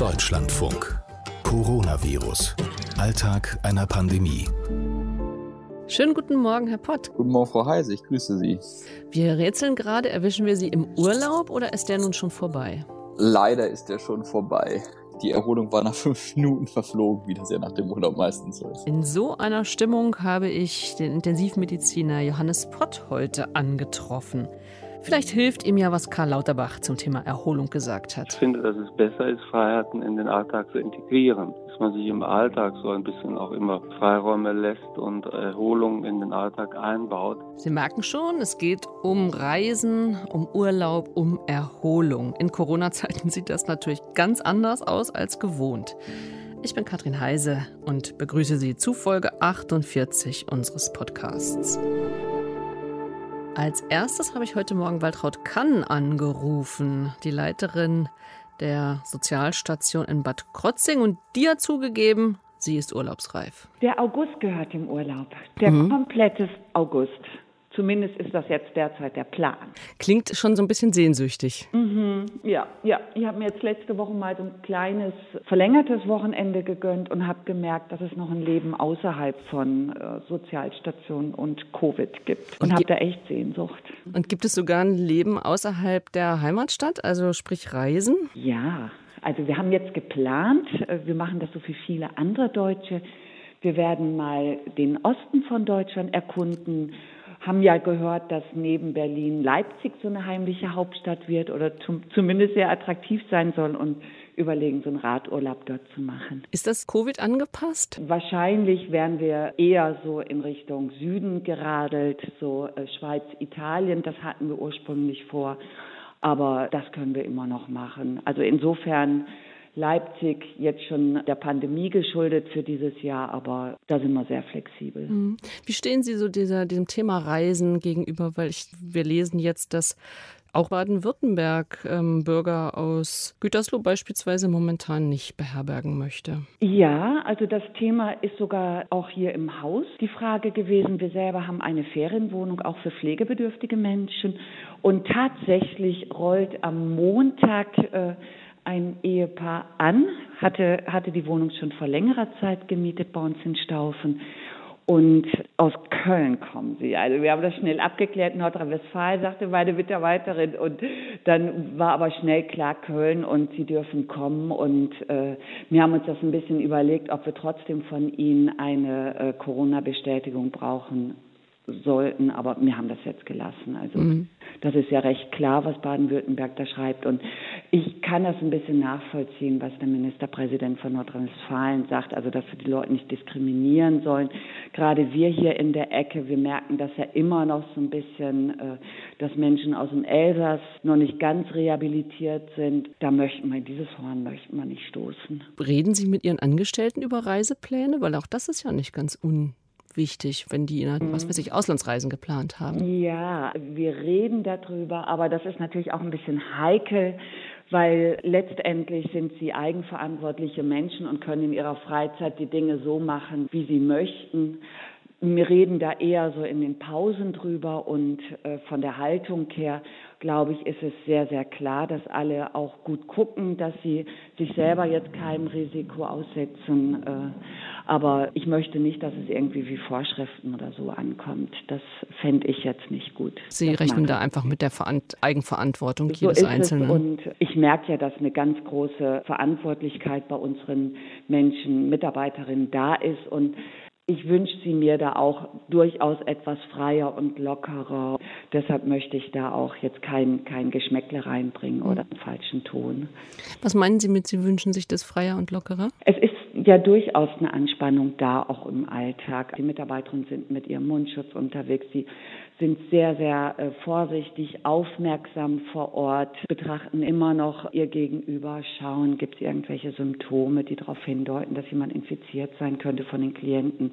Deutschlandfunk. Coronavirus. Alltag einer Pandemie. Schönen guten Morgen, Herr Pott. Guten Morgen, Frau Heise, ich grüße Sie. Wir rätseln gerade, erwischen wir Sie im Urlaub oder ist der nun schon vorbei? Leider ist der schon vorbei. Die Erholung war nach fünf Minuten verflogen, wie das ja nach dem Urlaub meistens so ist. In so einer Stimmung habe ich den Intensivmediziner Johannes Pott heute angetroffen. Vielleicht hilft ihm ja, was Karl Lauterbach zum Thema Erholung gesagt hat. Ich finde, dass es besser ist, Freiheiten in den Alltag zu integrieren. Dass man sich im Alltag so ein bisschen auch immer Freiräume lässt und Erholung in den Alltag einbaut. Sie merken schon, es geht um Reisen, um Urlaub, um Erholung. In Corona-Zeiten sieht das natürlich ganz anders aus als gewohnt. Ich bin Katrin Heise und begrüße Sie zu Folge 48 unseres Podcasts. Als erstes habe ich heute Morgen Waltraud Kann angerufen, die Leiterin der Sozialstation in Bad Krotzing. Und die hat zugegeben, sie ist urlaubsreif. Der August gehört im Urlaub. Der mhm. komplette August. Zumindest ist das jetzt derzeit der Plan. Klingt schon so ein bisschen sehnsüchtig. Mhm, ja, ja. Ich habe mir jetzt letzte Woche mal so ein kleines verlängertes Wochenende gegönnt und habe gemerkt, dass es noch ein Leben außerhalb von äh, Sozialstationen und Covid gibt. Und, und habe da echt Sehnsucht. Und gibt es sogar ein Leben außerhalb der Heimatstadt, also sprich Reisen? Ja, also wir haben jetzt geplant, äh, wir machen das so wie viele andere Deutsche. Wir werden mal den Osten von Deutschland erkunden haben ja gehört, dass neben Berlin Leipzig so eine heimliche Hauptstadt wird oder zum, zumindest sehr attraktiv sein soll und überlegen, so einen Radurlaub dort zu machen. Ist das Covid angepasst? Wahrscheinlich wären wir eher so in Richtung Süden geradelt, so äh, Schweiz, Italien, das hatten wir ursprünglich vor. Aber das können wir immer noch machen. Also insofern Leipzig jetzt schon der Pandemie geschuldet für dieses Jahr, aber da sind wir sehr flexibel. Mhm. Wie stehen Sie so dieser, diesem Thema Reisen gegenüber? Weil ich, wir lesen jetzt, dass auch Baden-Württemberg ähm, Bürger aus Gütersloh beispielsweise momentan nicht beherbergen möchte. Ja, also das Thema ist sogar auch hier im Haus die Frage gewesen. Wir selber haben eine Ferienwohnung auch für pflegebedürftige Menschen und tatsächlich rollt am Montag äh, ein Ehepaar an, hatte, hatte die Wohnung schon vor längerer Zeit gemietet bei uns in Staufen. Und aus Köln kommen sie. Also wir haben das schnell abgeklärt. Nordrhein-Westfalen sagte meine Mitarbeiterin. Und dann war aber schnell klar Köln und sie dürfen kommen. Und äh, wir haben uns das ein bisschen überlegt, ob wir trotzdem von ihnen eine äh, Corona-Bestätigung brauchen sollten. Aber wir haben das jetzt gelassen. Also mhm. das ist ja recht klar, was Baden-Württemberg da schreibt. Und ich kann das ein bisschen nachvollziehen, was der Ministerpräsident von Nordrhein-Westfalen sagt, also dass wir die Leute nicht diskriminieren sollen. Gerade wir hier in der Ecke, wir merken das ja immer noch so ein bisschen, äh, dass Menschen aus dem Elsass noch nicht ganz rehabilitiert sind. Da möchten wir, dieses Horn möchten wir nicht stoßen. Reden Sie mit Ihren Angestellten über Reisepläne? Weil auch das ist ja nicht ganz un wichtig, wenn die, was weiß ich, Auslandsreisen geplant haben. Ja, wir reden darüber, aber das ist natürlich auch ein bisschen heikel, weil letztendlich sind sie eigenverantwortliche Menschen und können in ihrer Freizeit die Dinge so machen, wie sie möchten. Wir reden da eher so in den Pausen drüber und äh, von der Haltung her, glaube ich, ist es sehr, sehr klar, dass alle auch gut gucken, dass sie sich selber jetzt keinem Risiko aussetzen. Äh, aber ich möchte nicht, dass es irgendwie wie Vorschriften oder so ankommt. Das fände ich jetzt nicht gut. Sie das rechnen da einfach mit der Eigenverantwortung so jedes Einzelnen. Und ich merke ja, dass eine ganz große Verantwortlichkeit bei unseren Menschen, Mitarbeiterinnen da ist. Und ich wünsche sie mir da auch durchaus etwas freier und lockerer. Deshalb möchte ich da auch jetzt kein, kein Geschmäckle reinbringen oder einen falschen Ton. Was meinen Sie mit, Sie wünschen sich das freier und lockerer? Es ist ja durchaus eine Anspannung da, auch im Alltag. Die Mitarbeiterinnen sind mit ihrem Mundschutz unterwegs. Sie sind sehr, sehr äh, vorsichtig, aufmerksam vor Ort, betrachten immer noch ihr Gegenüber, schauen, gibt es irgendwelche Symptome, die darauf hindeuten, dass jemand infiziert sein könnte von den Klienten.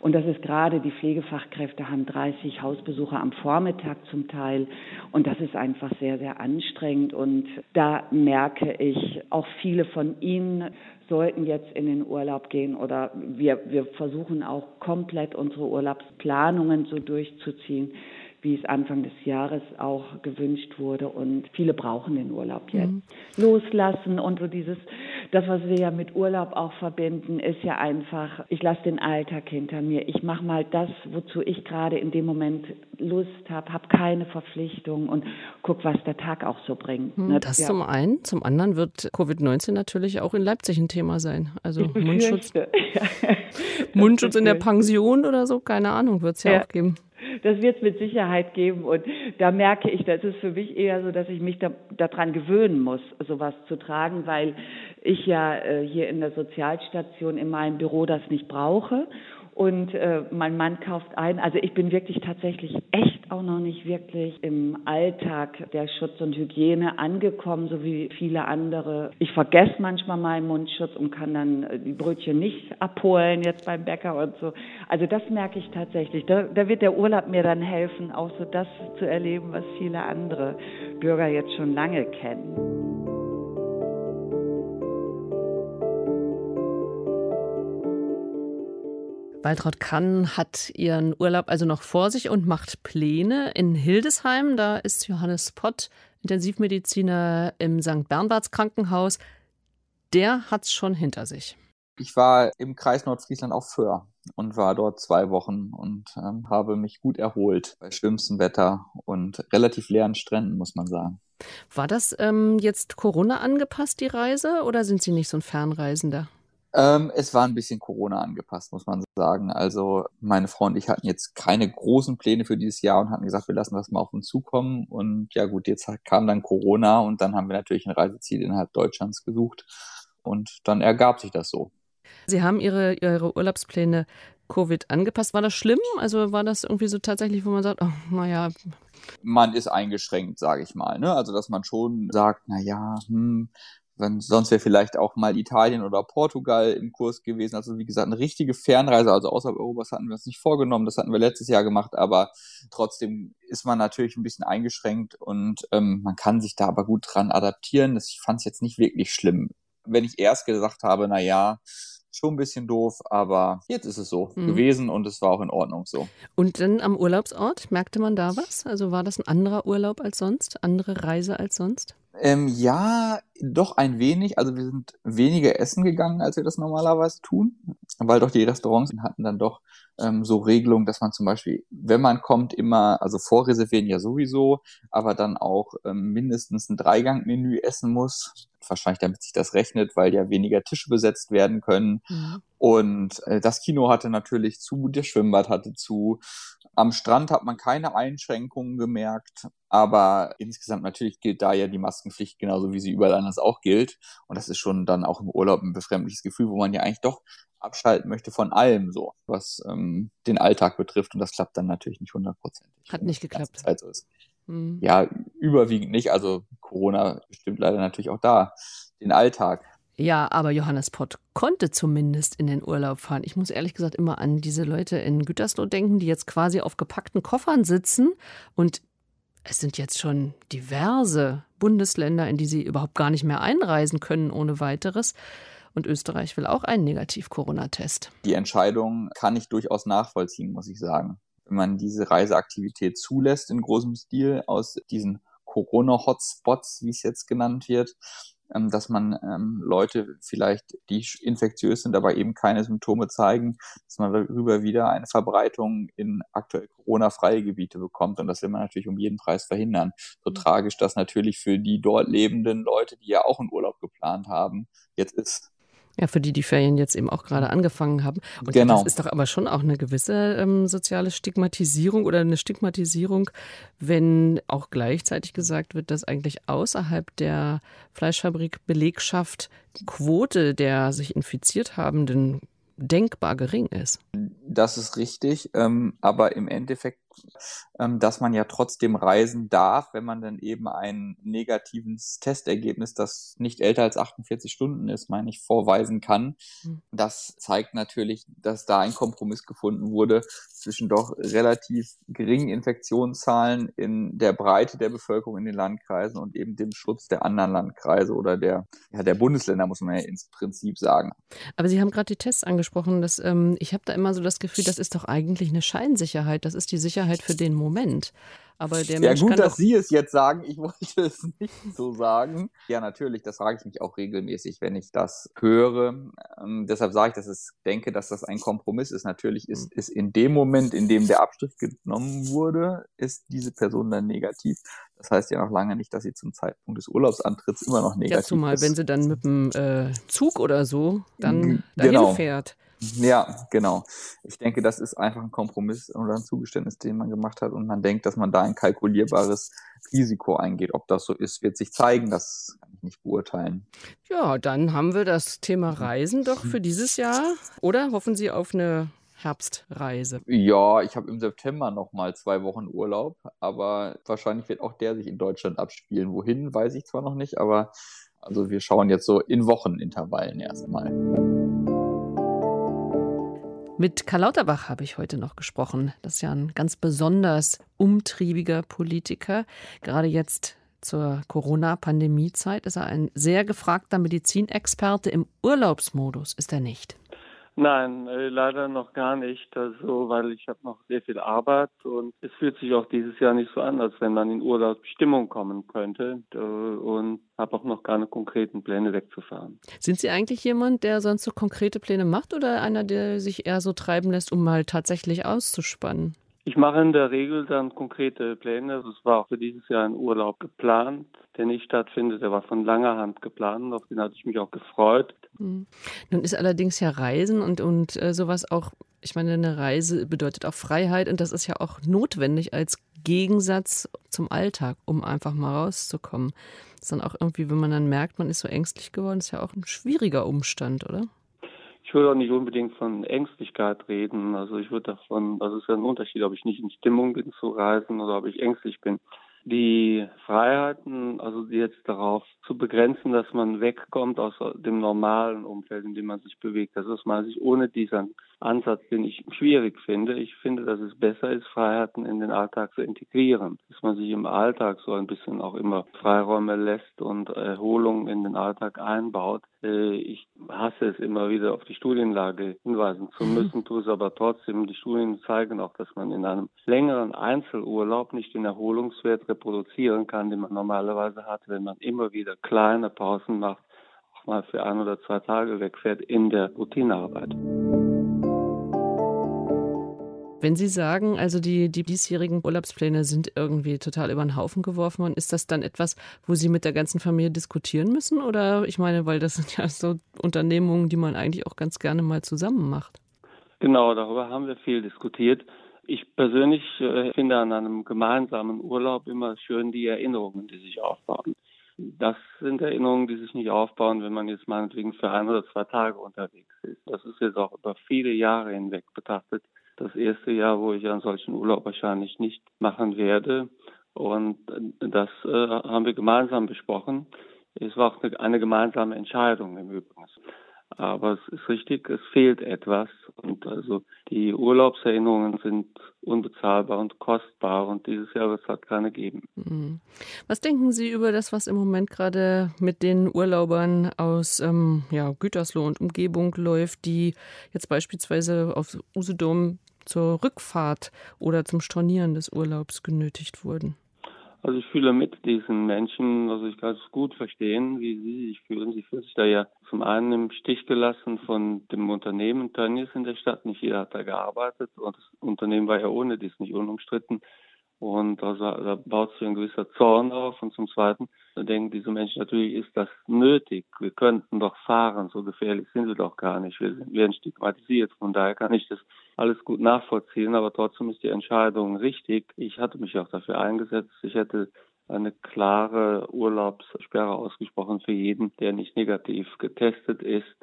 Und das ist gerade, die Pflegefachkräfte haben 30 Hausbesucher am Vormittag zum Teil. Und das ist einfach sehr, sehr anstrengend. Und da merke ich, auch viele von Ihnen sollten jetzt in den Urlaub gehen oder wir, wir versuchen auch komplett unsere Urlaubsplanungen so durchzuziehen, wie es Anfang des Jahres auch gewünscht wurde. Und viele brauchen den Urlaub jetzt. Mhm. Loslassen und so dieses, das, was wir ja mit Urlaub auch verbinden, ist ja einfach, ich lasse den Alltag hinter mir. Ich mache mal das, wozu ich gerade in dem Moment Lust habe, habe keine Verpflichtung und guck, was der Tag auch so bringt. Hm, ne? Das ja. zum einen. Zum anderen wird Covid-19 natürlich auch in Leipzig ein Thema sein. Also Mundschutz, Mundschutz in der Pension oder so, keine Ahnung, wird es ja, ja, auch geben. Das wird es mit Sicherheit geben. Und da merke ich, das ist für mich eher so, dass ich mich da, daran gewöhnen muss, sowas zu tragen, weil ich ja äh, hier in der Sozialstation in meinem Büro das nicht brauche und äh, mein Mann kauft ein. Also ich bin wirklich tatsächlich echt auch noch nicht wirklich im Alltag der Schutz und Hygiene angekommen, so wie viele andere. Ich vergesse manchmal meinen Mundschutz und kann dann äh, die Brötchen nicht abholen jetzt beim Bäcker und so. Also das merke ich tatsächlich. Da, da wird der Urlaub mir dann helfen, auch so das zu erleben, was viele andere Bürger jetzt schon lange kennen. Waltraud Kann hat ihren Urlaub also noch vor sich und macht Pläne in Hildesheim. Da ist Johannes Pott, Intensivmediziner im St. Bernwarts Krankenhaus. Der hat es schon hinter sich. Ich war im Kreis Nordfriesland auf Föhr und war dort zwei Wochen und ähm, habe mich gut erholt bei schlimmstem Wetter und relativ leeren Stränden, muss man sagen. War das ähm, jetzt Corona angepasst, die Reise, oder sind Sie nicht so ein Fernreisender? Ähm, es war ein bisschen Corona angepasst, muss man sagen. Also meine Frau und ich hatten jetzt keine großen Pläne für dieses Jahr und hatten gesagt, wir lassen das mal auf uns zukommen. Und ja gut, jetzt kam dann Corona und dann haben wir natürlich ein Reiseziel innerhalb Deutschlands gesucht. Und dann ergab sich das so. Sie haben Ihre, Ihre Urlaubspläne Covid angepasst. War das schlimm? Also war das irgendwie so tatsächlich, wo man sagt, oh, naja. Man ist eingeschränkt, sage ich mal. Ne? Also dass man schon sagt, naja, hm, wenn, sonst wäre vielleicht auch mal Italien oder Portugal im Kurs gewesen. Also wie gesagt, eine richtige Fernreise, also außerhalb Europas hatten wir uns nicht vorgenommen. Das hatten wir letztes Jahr gemacht, aber trotzdem ist man natürlich ein bisschen eingeschränkt und ähm, man kann sich da aber gut dran adaptieren. Das, ich fand es jetzt nicht wirklich schlimm. Wenn ich erst gesagt habe, na ja, schon ein bisschen doof, aber jetzt ist es so mhm. gewesen und es war auch in Ordnung so. Und dann am Urlaubsort, merkte man da was? Also war das ein anderer Urlaub als sonst, andere Reise als sonst? Ähm, ja, doch ein wenig. Also wir sind weniger essen gegangen, als wir das normalerweise tun, weil doch die Restaurants hatten dann doch ähm, so Regelungen, dass man zum Beispiel, wenn man kommt, immer, also vorreservieren ja sowieso, aber dann auch ähm, mindestens ein Dreigangmenü essen muss. Wahrscheinlich, damit sich das rechnet, weil ja weniger Tische besetzt werden können. Mhm. Und äh, das Kino hatte natürlich zu, der Schwimmbad hatte zu. Am Strand hat man keine Einschränkungen gemerkt, aber insgesamt natürlich gilt da ja die Maskenpflicht genauso wie sie überall anders auch gilt. Und das ist schon dann auch im Urlaub ein befremdliches Gefühl, wo man ja eigentlich doch abschalten möchte von allem so, was ähm, den Alltag betrifft. Und das klappt dann natürlich nicht hundertprozentig. Hat nicht geklappt. So ist. Mhm. Ja, überwiegend nicht. Also Corona bestimmt leider natürlich auch da den Alltag. Ja, aber Johannes Pott konnte zumindest in den Urlaub fahren. Ich muss ehrlich gesagt immer an diese Leute in Gütersloh denken, die jetzt quasi auf gepackten Koffern sitzen und es sind jetzt schon diverse Bundesländer, in die sie überhaupt gar nicht mehr einreisen können ohne weiteres. Und Österreich will auch einen Negativ-Corona-Test. Die Entscheidung kann ich durchaus nachvollziehen, muss ich sagen. Wenn man diese Reiseaktivität zulässt in großem Stil aus diesen Corona-Hotspots, wie es jetzt genannt wird, ähm, dass man ähm, Leute vielleicht, die infektiös sind, aber eben keine Symptome zeigen, dass man darüber wieder eine Verbreitung in aktuell Corona-freie Gebiete bekommt. Und das will man natürlich um jeden Preis verhindern. So mhm. tragisch das natürlich für die dort lebenden Leute, die ja auch einen Urlaub geplant haben, jetzt ist. Ja, für die die Ferien jetzt eben auch gerade angefangen haben. Und genau. das ist doch aber schon auch eine gewisse ähm, soziale Stigmatisierung oder eine Stigmatisierung, wenn auch gleichzeitig gesagt wird, dass eigentlich außerhalb der Fleischfabrik-Belegschaft Quote der sich infiziert habenden denkbar gering ist. Das ist richtig, ähm, aber im Endeffekt dass man ja trotzdem reisen darf, wenn man dann eben ein negatives Testergebnis, das nicht älter als 48 Stunden ist, meine ich, vorweisen kann. Mhm. Das zeigt natürlich, dass da ein Kompromiss gefunden wurde zwischen doch relativ geringen Infektionszahlen in der Breite der Bevölkerung in den Landkreisen und eben dem Schutz der anderen Landkreise oder der, ja, der Bundesländer, muss man ja ins Prinzip sagen. Aber Sie haben gerade die Tests angesprochen. Dass, ähm, ich habe da immer so das Gefühl, das ist doch eigentlich eine Scheinsicherheit. Das ist die Sicherheit, Sicherheit für den Moment. Aber der ja, gut, dass Sie es jetzt sagen. Ich wollte es nicht so sagen. Ja, natürlich, das frage ich mich auch regelmäßig, wenn ich das höre. Ähm, deshalb sage ich, dass ich denke, dass das ein Kompromiss ist. Natürlich ist, ist in dem Moment, in dem der Abstrich genommen wurde, ist diese Person dann negativ. Das heißt ja noch lange nicht, dass sie zum Zeitpunkt des Urlaubsantritts immer noch negativ ja, zumal ist. wenn sie dann mit dem äh, Zug oder so dann dahin Genau. fährt. Ja, genau. Ich denke, das ist einfach ein Kompromiss oder ein Zugeständnis, den man gemacht hat und man denkt, dass man da ein kalkulierbares Risiko eingeht. Ob das so ist, wird sich zeigen. Das kann ich nicht beurteilen. Ja, dann haben wir das Thema Reisen doch für dieses Jahr. Oder hoffen Sie auf eine Herbstreise? Ja, ich habe im September noch mal zwei Wochen Urlaub, aber wahrscheinlich wird auch der sich in Deutschland abspielen. Wohin, weiß ich zwar noch nicht, aber also wir schauen jetzt so in Wochenintervallen erstmal. Mit Karl Lauterbach habe ich heute noch gesprochen. Das ist ja ein ganz besonders umtriebiger Politiker. Gerade jetzt zur Corona-Pandemie-Zeit ist er ein sehr gefragter Medizinexperte. Im Urlaubsmodus ist er nicht. Nein, äh, leider noch gar nicht. Also, weil ich habe noch sehr viel Arbeit und es fühlt sich auch dieses Jahr nicht so an, als wenn man in Urlaubsstimmung kommen könnte äh, und habe auch noch keine konkreten Pläne wegzufahren. Sind Sie eigentlich jemand, der sonst so konkrete Pläne macht oder einer, der sich eher so treiben lässt, um mal tatsächlich auszuspannen? Ich mache in der Regel dann konkrete Pläne. Also es war auch für dieses Jahr ein Urlaub geplant, der nicht stattfindet. Der war von langer Hand geplant. Auf den hatte ich mich auch gefreut. Hm. Nun ist allerdings ja Reisen und, und äh, sowas auch, ich meine, eine Reise bedeutet auch Freiheit und das ist ja auch notwendig als Gegensatz zum Alltag, um einfach mal rauszukommen. Das ist dann auch irgendwie, wenn man dann merkt, man ist so ängstlich geworden, ist ja auch ein schwieriger Umstand, oder? Ich würde auch nicht unbedingt von Ängstlichkeit reden. Also ich würde davon, also es ist ja ein Unterschied, ob ich nicht in Stimmung bin zu reisen oder ob ich ängstlich bin. Die Freiheiten, also jetzt darauf zu begrenzen, dass man wegkommt aus dem normalen Umfeld, in dem man sich bewegt. Das ist mal sich ohne diesen Ansatz, den ich schwierig finde. Ich finde, dass es besser ist, Freiheiten in den Alltag zu integrieren. Dass man sich im Alltag so ein bisschen auch immer Freiräume lässt und Erholung in den Alltag einbaut. Ich hasse es immer wieder auf die Studienlage hinweisen zu müssen, tue es aber trotzdem. Die Studien zeigen auch, dass man in einem längeren Einzelurlaub nicht den Erholungswert reproduzieren kann, den man normalerweise hat, wenn man immer wieder kleine Pausen macht, auch mal für ein oder zwei Tage wegfährt in der Routinearbeit. Wenn Sie sagen, also die, die diesjährigen Urlaubspläne sind irgendwie total über den Haufen geworfen worden, ist das dann etwas, wo Sie mit der ganzen Familie diskutieren müssen? Oder ich meine, weil das sind ja so Unternehmungen, die man eigentlich auch ganz gerne mal zusammen macht. Genau, darüber haben wir viel diskutiert. Ich persönlich äh, finde an einem gemeinsamen Urlaub immer schön die Erinnerungen, die sich aufbauen. Das sind Erinnerungen, die sich nicht aufbauen, wenn man jetzt meinetwegen für ein oder zwei Tage unterwegs ist. Das ist jetzt auch über viele Jahre hinweg betrachtet das erste Jahr, wo ich einen solchen Urlaub wahrscheinlich nicht machen werde. Und das äh, haben wir gemeinsam besprochen. Es war auch eine, eine gemeinsame Entscheidung im Übrigen. Aber es ist richtig, es fehlt etwas. Und also die Urlaubserinnerungen sind unbezahlbar und kostbar und dieses Jahr wird es halt keine geben. Mhm. Was denken Sie über das, was im Moment gerade mit den Urlaubern aus ähm, ja, Gütersloh und Umgebung läuft, die jetzt beispielsweise auf Usedom zur Rückfahrt oder zum Stornieren des Urlaubs genötigt wurden? Also ich fühle mit diesen Menschen, also ich kann es gut verstehen, wie sie sich fühlen. Sie fühlen sich da ja zum einen im Stich gelassen von dem Unternehmen Tönnies in der Stadt. Nicht jeder hat da gearbeitet und das Unternehmen war ja ohne dies nicht unumstritten. Und also, da baut sich ein gewisser Zorn auf. Und zum Zweiten denken diese Menschen natürlich, ist das nötig? Wir könnten doch fahren, so gefährlich sind wir doch gar nicht. Wir werden stigmatisiert. Von daher kann ich das alles gut nachvollziehen, aber trotzdem ist die Entscheidung richtig. Ich hatte mich auch dafür eingesetzt. Ich hätte eine klare Urlaubssperre ausgesprochen für jeden, der nicht negativ getestet ist.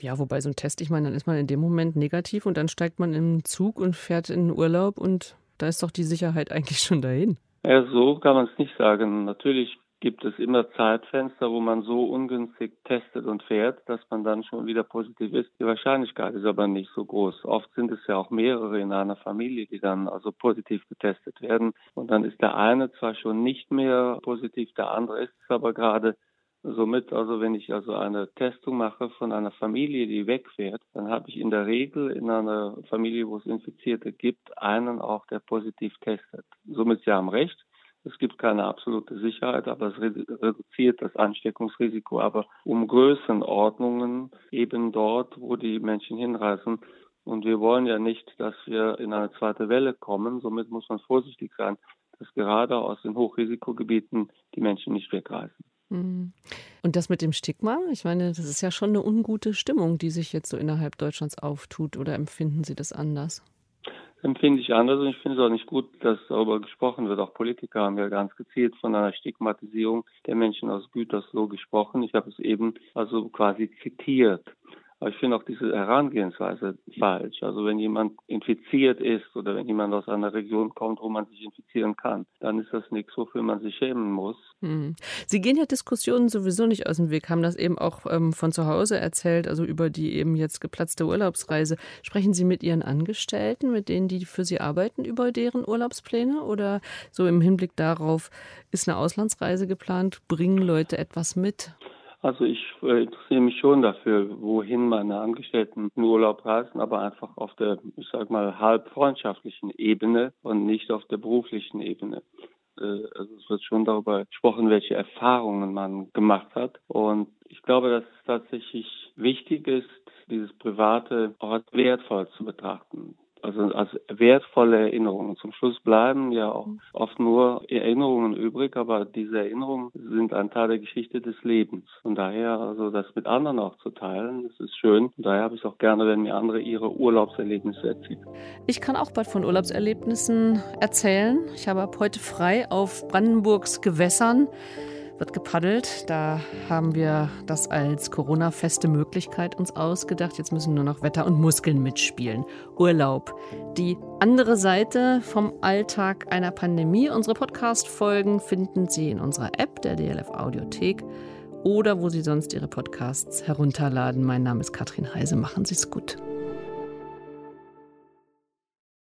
Ja, wobei so ein Test, ich meine, dann ist man in dem Moment negativ und dann steigt man im Zug und fährt in den Urlaub und da ist doch die Sicherheit eigentlich schon dahin. Ja, so kann man es nicht sagen. Natürlich gibt es immer Zeitfenster, wo man so ungünstig testet und fährt, dass man dann schon wieder positiv ist. Die Wahrscheinlichkeit ist aber nicht so groß. Oft sind es ja auch mehrere in einer Familie, die dann also positiv getestet werden. Und dann ist der eine zwar schon nicht mehr positiv, der andere ist es aber gerade. Somit, also wenn ich also eine Testung mache von einer Familie, die wegfährt, dann habe ich in der Regel in einer Familie, wo es Infizierte gibt, einen auch, der positiv testet. Somit Sie haben recht. Es gibt keine absolute Sicherheit, aber es reduziert das Ansteckungsrisiko. Aber um Größenordnungen eben dort, wo die Menschen hinreisen, und wir wollen ja nicht, dass wir in eine zweite Welle kommen. Somit muss man vorsichtig sein, dass gerade aus den Hochrisikogebieten die Menschen nicht wegreisen. Mhm. Und das mit dem Stigma, ich meine, das ist ja schon eine ungute Stimmung, die sich jetzt so innerhalb Deutschlands auftut. Oder empfinden Sie das anders? Empfinde ich anders und ich finde es auch nicht gut, dass darüber gesprochen wird. Auch Politiker haben ja ganz gezielt von einer Stigmatisierung der Menschen aus Gütersloh gesprochen. Ich habe es eben also quasi zitiert. Aber ich finde auch diese Herangehensweise falsch. Also wenn jemand infiziert ist oder wenn jemand aus einer Region kommt, wo man sich infizieren kann, dann ist das nichts, wofür man sich schämen muss. Hm. Sie gehen ja Diskussionen sowieso nicht aus dem Weg, haben das eben auch ähm, von zu Hause erzählt, also über die eben jetzt geplatzte Urlaubsreise. Sprechen Sie mit Ihren Angestellten, mit denen, die für Sie arbeiten, über deren Urlaubspläne oder so im Hinblick darauf, ist eine Auslandsreise geplant, bringen Leute etwas mit? Also ich äh, interessiere mich schon dafür, wohin meine Angestellten in Urlaub reisen, aber einfach auf der, ich sag mal, halb freundschaftlichen Ebene und nicht auf der beruflichen Ebene. Äh, also es wird schon darüber gesprochen, welche Erfahrungen man gemacht hat. Und ich glaube, dass es tatsächlich wichtig ist, dieses Private auch als wertvoll zu betrachten also als wertvolle Erinnerungen. Zum Schluss bleiben ja auch mhm. oft nur Erinnerungen übrig, aber diese Erinnerungen sind ein Teil der Geschichte des Lebens. Und daher, also das mit anderen auch zu teilen, das ist schön. Und daher habe ich es auch gerne, wenn mir andere ihre Urlaubserlebnisse erzählen. Ich kann auch bald von Urlaubserlebnissen erzählen. Ich habe ab heute frei auf Brandenburgs Gewässern wird gepaddelt. Da haben wir das als Corona-feste Möglichkeit uns ausgedacht. Jetzt müssen nur noch Wetter und Muskeln mitspielen. Urlaub. Die andere Seite vom Alltag einer Pandemie. Unsere Podcast-Folgen finden Sie in unserer App der DLF Audiothek oder wo Sie sonst Ihre Podcasts herunterladen. Mein Name ist Katrin Heise. Machen Sie es gut.